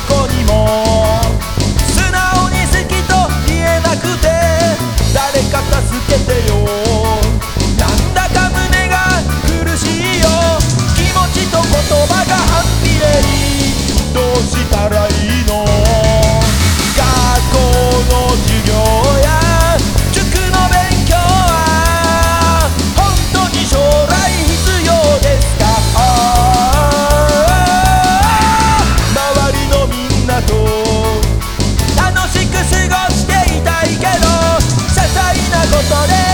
こにも por él.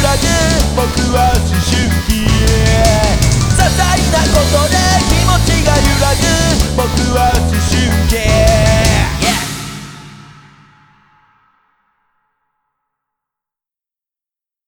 playa